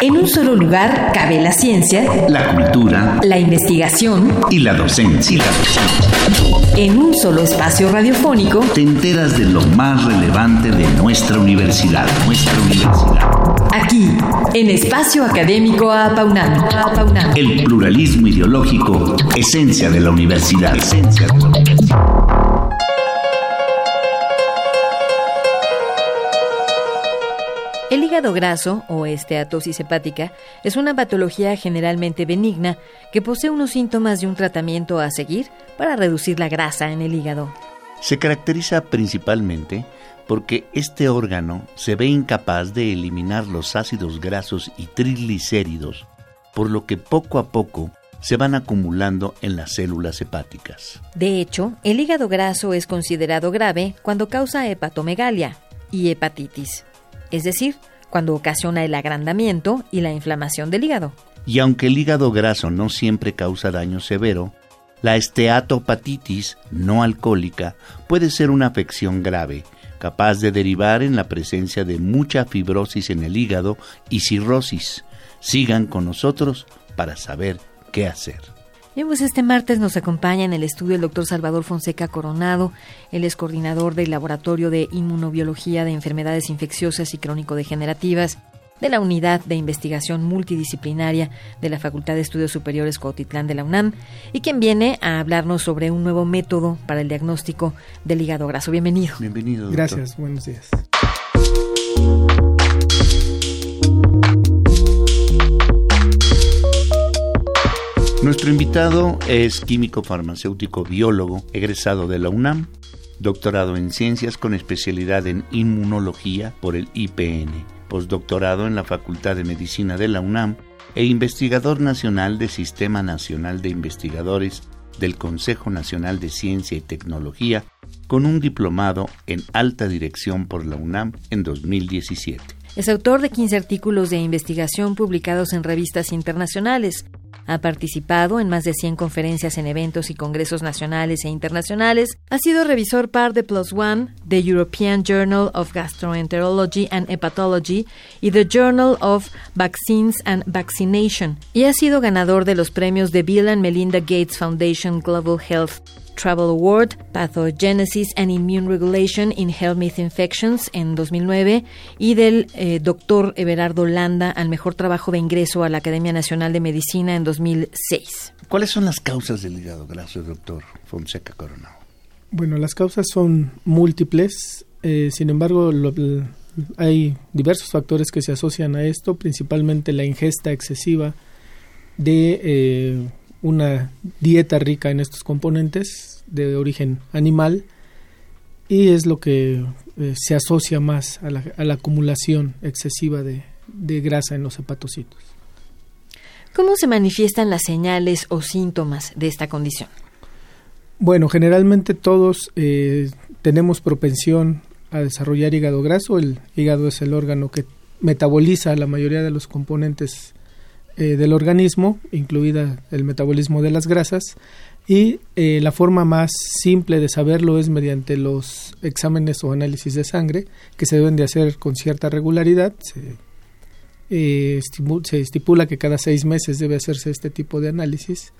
En un solo lugar cabe la ciencia, la cultura, la investigación y la docencia. En un solo espacio radiofónico te enteras de lo más relevante de nuestra universidad, nuestra universidad. Aquí, en Espacio Académico Apaunam. El pluralismo ideológico, esencia de la universidad. Esencia de la universidad. El hígado graso, o esteatosis hepática, es una patología generalmente benigna que posee unos síntomas de un tratamiento a seguir para reducir la grasa en el hígado. Se caracteriza principalmente porque este órgano se ve incapaz de eliminar los ácidos grasos y triglicéridos, por lo que poco a poco se van acumulando en las células hepáticas. De hecho, el hígado graso es considerado grave cuando causa hepatomegalia y hepatitis es decir, cuando ocasiona el agrandamiento y la inflamación del hígado. Y aunque el hígado graso no siempre causa daño severo, la esteatopatitis no alcohólica puede ser una afección grave, capaz de derivar en la presencia de mucha fibrosis en el hígado y cirrosis. Sigan con nosotros para saber qué hacer. Bien, pues este martes nos acompaña en el estudio el doctor Salvador Fonseca Coronado. Él es coordinador del Laboratorio de Inmunobiología de Enfermedades Infecciosas y Crónico-Degenerativas de la Unidad de Investigación Multidisciplinaria de la Facultad de Estudios Superiores Cuautitlán de la UNAM y quien viene a hablarnos sobre un nuevo método para el diagnóstico del hígado graso. Bienvenido. Bienvenido. Gracias, buenos días. Nuestro invitado es químico farmacéutico biólogo, egresado de la UNAM, doctorado en ciencias con especialidad en inmunología por el IPN, postdoctorado en la Facultad de Medicina de la UNAM e investigador nacional del Sistema Nacional de Investigadores del Consejo Nacional de Ciencia y Tecnología, con un diplomado en alta dirección por la UNAM en 2017. Es autor de 15 artículos de investigación publicados en revistas internacionales, ha participado en más de 100 conferencias en eventos y congresos nacionales e internacionales. Ha sido revisor par de Plus One, The European Journal of Gastroenterology and Hepatology y The Journal of Vaccines and Vaccination. Y ha sido ganador de los premios de Bill and Melinda Gates Foundation Global Health Travel Award, Pathogenesis and Immune Regulation in Helminth Infections en 2009 y del eh, doctor Everardo Landa al mejor trabajo de ingreso a la Academia Nacional de Medicina en 2006. ¿Cuáles son las causas del hígado graso, doctor Fonseca Coronado? Bueno, las causas son múltiples, eh, sin embargo, hay diversos factores que se asocian a esto, principalmente la ingesta excesiva de eh, una dieta rica en estos componentes de origen animal y es lo que eh, se asocia más a la, acumulación excesiva de, grasa en los hepatocitos. ¿Cómo se manifiestan las señales o síntomas de esta condición? Bueno, generalmente todos eh, tenemos propensión a desarrollar hígado graso. El hígado es el órgano que metaboliza la mayoría de los componentes eh, del organismo, incluida el metabolismo de las grasas, y eh, la forma más simple de saberlo es mediante los exámenes o análisis de sangre, que se deben de hacer con cierta regularidad. Eh, se estipula que cada seis meses debe hacerse este tipo de análisis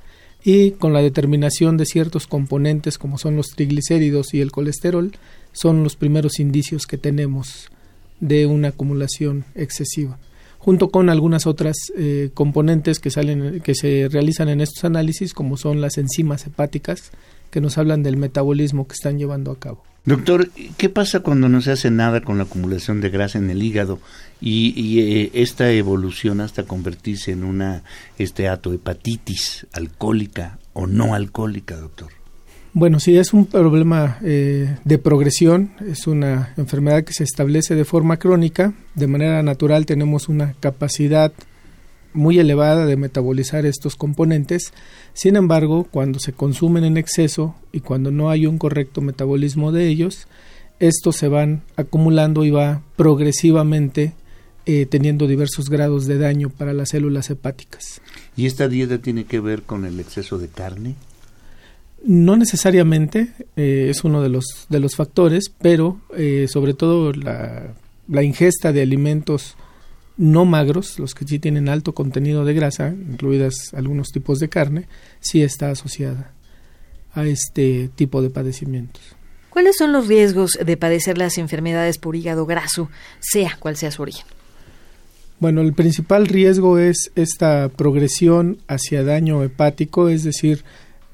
y con la determinación de ciertos componentes como son los triglicéridos y el colesterol son los primeros indicios que tenemos de una acumulación excesiva junto con algunas otras eh, componentes que salen que se realizan en estos análisis como son las enzimas hepáticas que nos hablan del metabolismo que están llevando a cabo. Doctor, ¿qué pasa cuando no se hace nada con la acumulación de grasa en el hígado y, eh, esta evolución hasta convertirse en una esteatohepatitis alcohólica o no alcohólica, doctor? Bueno, sí, es un problema eh, de progresión, es una enfermedad que se establece de forma crónica, de manera natural tenemos una capacidad muy elevada de metabolizar estos componentes, sin embargo, cuando se consumen en exceso y cuando no hay un correcto metabolismo de ellos, estos se van acumulando y va progresivamente eh, teniendo diversos grados de daño para las células hepáticas. ¿Y esta dieta tiene que ver con el exceso de carne? No necesariamente eh, es uno de los, de los factores, pero eh, sobre todo la, ingesta de alimentos no magros, los que sí tienen alto contenido de grasa, incluidas algunos tipos de carne, sí está asociada a este tipo de padecimientos. ¿Cuáles son los riesgos de padecer las enfermedades por hígado graso, sea cual sea su origen? Bueno, el principal riesgo es esta progresión hacia daño hepático, es decir,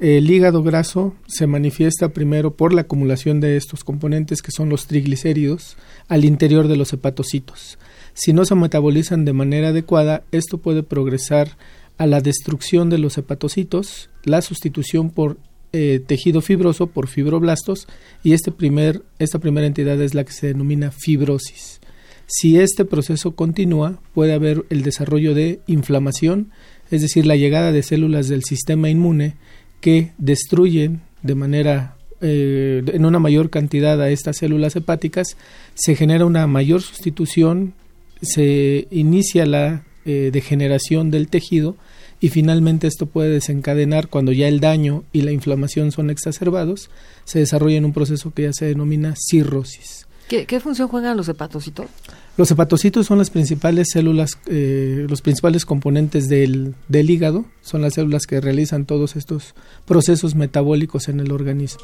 el hígado graso se manifiesta primero por la acumulación de estos componentes que son los triglicéridos al interior de los hepatocitos. Si no se metabolizan de manera adecuada, esto puede progresar a la destrucción de los hepatocitos, la sustitución por eh, tejido fibroso por fibroblastos y este primer, esta primera entidad es la que se denomina fibrosis. Si este proceso continúa, puede haber el desarrollo de inflamación, es decir, la llegada de células del sistema inmune que destruyen de manera eh, en una mayor cantidad a estas células hepáticas, se genera una mayor sustitución, se inicia la eh, degeneración del tejido y finalmente esto puede desencadenar cuando ya el daño y la inflamación son exacerbados, se desarrolla en un proceso que ya se denomina cirrosis. ¿Qué, función juegan los hepatocitos? Los hepatocitos son las principales células, eh, los principales componentes del, del hígado, son las células que realizan todos estos procesos metabólicos en el organismo.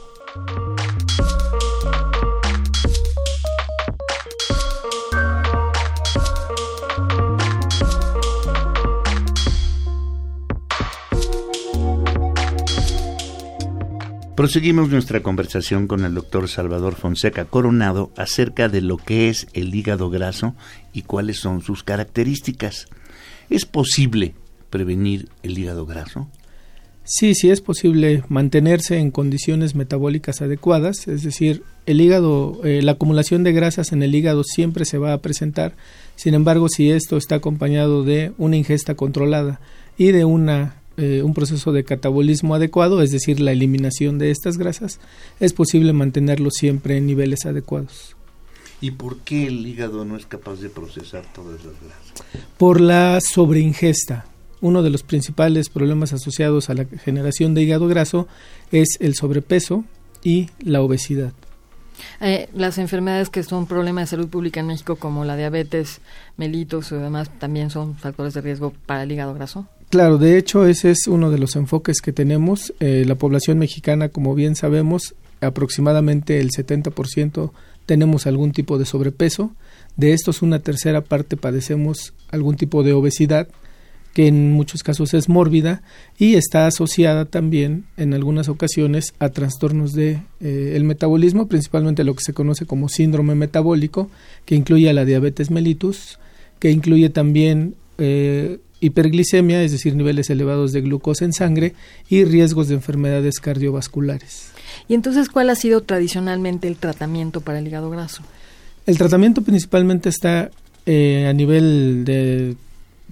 Proseguimos nuestra conversación con el doctor Salvador Fonseca Coronado acerca de lo que es el hígado graso y cuáles son sus características. ¿Es posible prevenir el hígado graso? Sí, sí es posible mantenerse en condiciones metabólicas adecuadas, es decir, el hígado, eh, la acumulación de grasas en el hígado siempre se va a presentar. Sin embargo, si esto está acompañado de una ingesta controlada y de una eh, un proceso de catabolismo adecuado, es decir, la eliminación de estas grasas, es posible mantenerlo siempre en niveles adecuados. ¿Y por qué el hígado no es capaz de procesar todas las grasas? Por la sobreingesta. Uno de los principales problemas asociados a la generación de hígado graso es el sobrepeso y la obesidad. Eh, las enfermedades que son problemas de salud pública en México, como la diabetes, mellitus y demás, también son factores de riesgo para el hígado graso. Claro, de hecho ese es uno de los enfoques que tenemos. Eh, la población mexicana, como bien sabemos, aproximadamente el 70% tenemos algún tipo de sobrepeso. De estos una tercera parte padecemos algún tipo de obesidad que en muchos casos es mórbida y está asociada también en algunas ocasiones a trastornos de eh, el metabolismo, principalmente lo que se conoce como síndrome metabólico, que incluye a la diabetes mellitus, que incluye también eh, hiperglicemia, es decir, niveles elevados de glucosa en sangre y riesgos de enfermedades cardiovasculares. ¿Y entonces cuál ha sido tradicionalmente el tratamiento para el hígado graso? El tratamiento principalmente está eh, a nivel de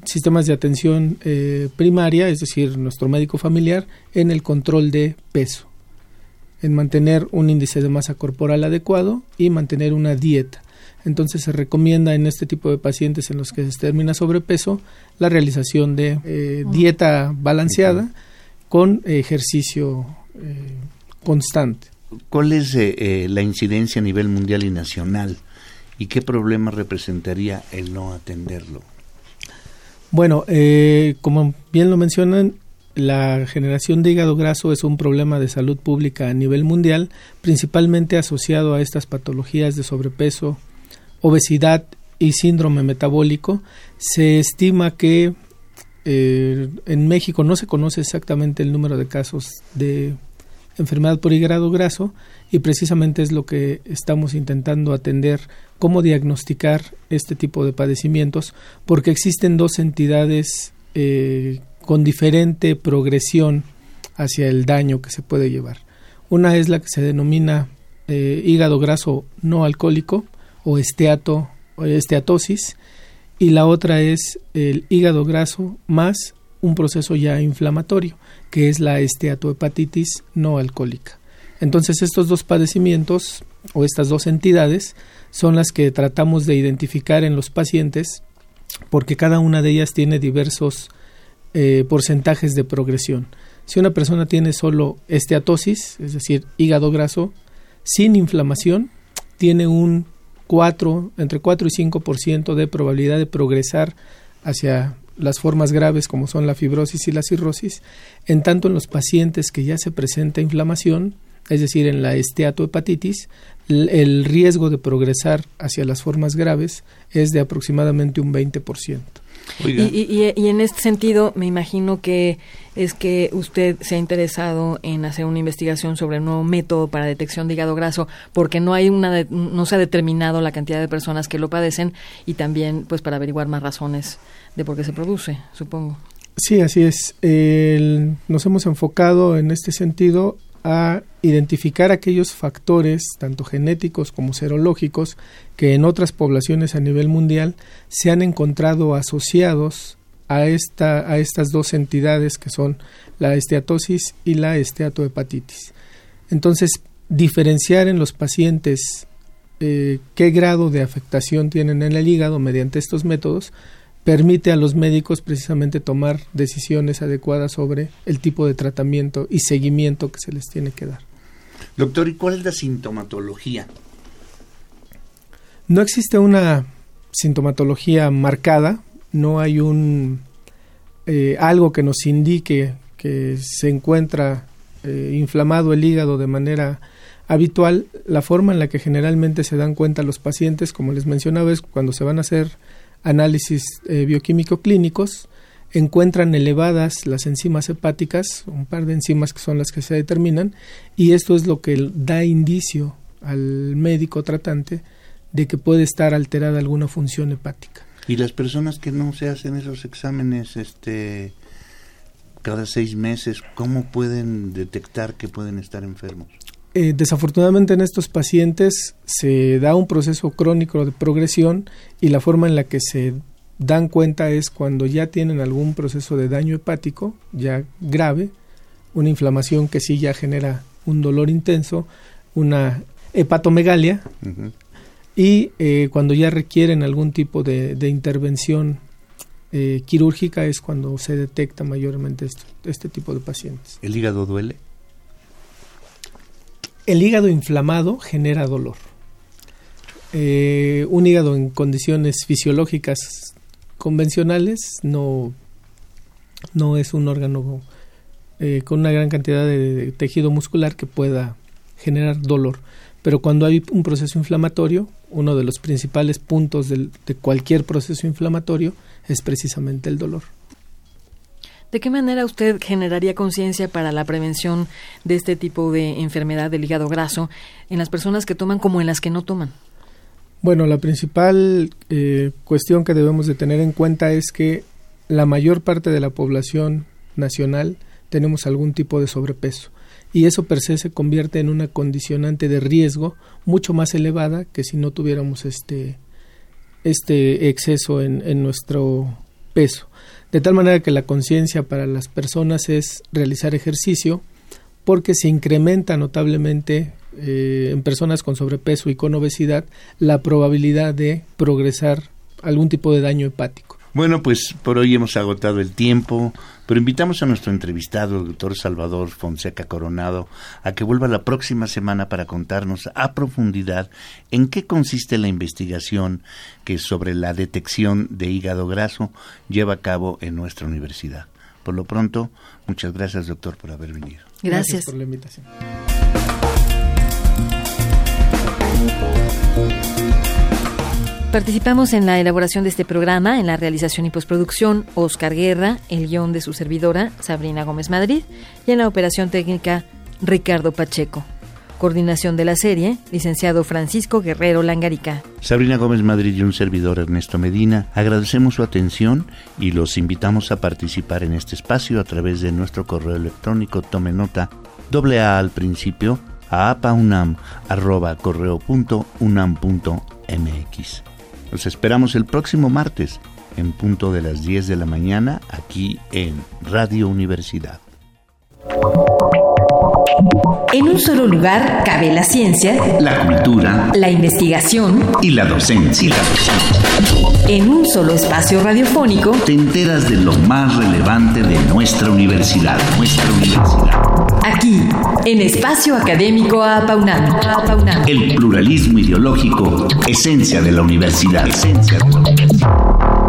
sistemas de atención eh, primaria, es decir, nuestro médico familiar, en el control de peso, en mantener un índice de masa corporal adecuado y mantener una dieta. Entonces se recomienda en este tipo de pacientes en los que se termina sobrepeso la realización de eh, dieta balanceada con ejercicio eh, constante. ¿Cuál es eh, la incidencia a nivel mundial y nacional y qué problema representaría el no atenderlo? Bueno, como bien lo mencionan, la generación de hígado graso es un problema de salud pública a nivel mundial, principalmente asociado a estas patologías de sobrepeso, obesidad y síndrome metabólico, se estima que eh, en México no se conoce exactamente el número de casos de enfermedad por hígado graso y precisamente es lo que estamos intentando atender, cómo diagnosticar este tipo de padecimientos, porque existen dos entidades eh, con diferente progresión hacia el daño que se puede llevar. Una es la que se denomina eh, hígado graso no alcohólico, o esteato, o esteatosis, y la otra es el hígado graso más un proceso ya inflamatorio, que es la esteatohepatitis no alcohólica. Entonces estos dos padecimientos o estas dos entidades son las que tratamos de identificar en los pacientes porque cada una de ellas tiene diversos eh, porcentajes de progresión. Si una persona tiene solo esteatosis, es decir, hígado graso, sin inflamación, tiene un 4, entre 4 y 5% de probabilidad de progresar hacia las formas graves como son la fibrosis y la cirrosis, en tanto en los pacientes que ya se presenta inflamación, es decir, en la esteatohepatitis, el riesgo de progresar hacia las formas graves es de aproximadamente un 20%. Y, y, y, en este sentido, me imagino que es que usted se ha interesado en hacer una investigación sobre un nuevo método para detección de hígado graso, porque no hay una, no se ha determinado la cantidad de personas que lo padecen y también, pues, para averiguar más razones de por qué se produce, supongo. Sí, así es. nos hemos enfocado en este sentido a identificar aquellos factores, tanto genéticos como serológicos, que en otras poblaciones a nivel mundial se han encontrado asociados a, esta, a estas dos entidades que son la esteatosis y la esteatohepatitis. Entonces, diferenciar en los pacientes eh, qué grado de afectación tienen en el hígado mediante estos métodos permite a los médicos precisamente tomar decisiones adecuadas sobre el tipo de tratamiento y seguimiento que se les tiene que dar. Doctor, ¿y cuál es la sintomatología? No existe una sintomatología marcada, no hay un eh, algo que nos indique que se encuentra eh, inflamado el hígado de manera habitual. La forma en la que generalmente se dan cuenta los pacientes, como les mencionaba, es cuando se van a hacer análisis eh, bioquímico clínicos, encuentran elevadas las enzimas hepáticas, un par de enzimas que son las que se determinan, y esto es lo que da indicio al médico tratante de que puede estar alterada alguna función hepática. Y las personas que no se hacen esos exámenes este cada seis meses, ¿cómo pueden detectar que pueden estar enfermos? Eh, desafortunadamente en estos pacientes se da un proceso crónico de progresión y la forma en la que se dan cuenta es cuando ya tienen algún proceso de daño hepático ya grave, una inflamación que sí ya genera un dolor intenso, una hepatomegalia y eh, cuando ya requieren algún tipo de, intervención eh, quirúrgica es cuando se detecta mayormente este tipo de pacientes. ¿El hígado duele? El hígado inflamado genera dolor. Eh, un hígado en condiciones fisiológicas convencionales no, no es un órgano eh, con una gran cantidad de tejido muscular que pueda generar dolor. Pero cuando hay un proceso inflamatorio, uno de los principales puntos de cualquier proceso inflamatorio es precisamente el dolor. ¿De qué manera usted generaría conciencia para la prevención de este tipo de enfermedad del hígado graso en las personas que toman como en las que no toman? Bueno, la principal eh, cuestión que debemos de tener en cuenta es que la mayor parte de la población nacional tenemos algún tipo de sobrepeso y eso per se se convierte en una condicionante de riesgo mucho más elevada que si no tuviéramos este este exceso en, en nuestro peso. De tal manera que la conciencia para las personas es realizar ejercicio porque se incrementa notablemente eh, en personas con sobrepeso y con obesidad la probabilidad de progresar algún tipo de daño hepático. Bueno, pues por hoy hemos agotado el tiempo, pero invitamos a nuestro entrevistado, el doctor Salvador Fonseca Coronado, a que vuelva la próxima semana para contarnos a profundidad en qué consiste la investigación que sobre la detección de hígado graso lleva a cabo en nuestra universidad. Por lo pronto, muchas gracias, doctor, por haber venido. Gracias, gracias por la invitación. Participamos en la elaboración de este programa, en la realización y postproducción, Oscar Guerra, el guion de su servidora, Sabrina Gómez Madrid, y en la operación técnica, Ricardo Pacheco. Coordinación de la serie, licenciado Francisco Guerrero Langarica. Sabrina Gómez Madrid y un servidor Ernesto Medina, agradecemos su atención y los invitamos a participar en este espacio a través de nuestro correo electrónico tome nota doble A al principio a apaunam.correo.unam.mx. Los esperamos el próximo martes en punto de las 10 de la mañana aquí en Radio Universidad. En un solo lugar cabe la ciencia, la cultura, la investigación y la docencia. En un solo espacio radiofónico te enteras de lo más relevante de nuestra universidad, nuestra universidad. Aquí, en Espacio Académico Apaunam. El pluralismo ideológico, esencia de la universidad. Esencia de la universidad.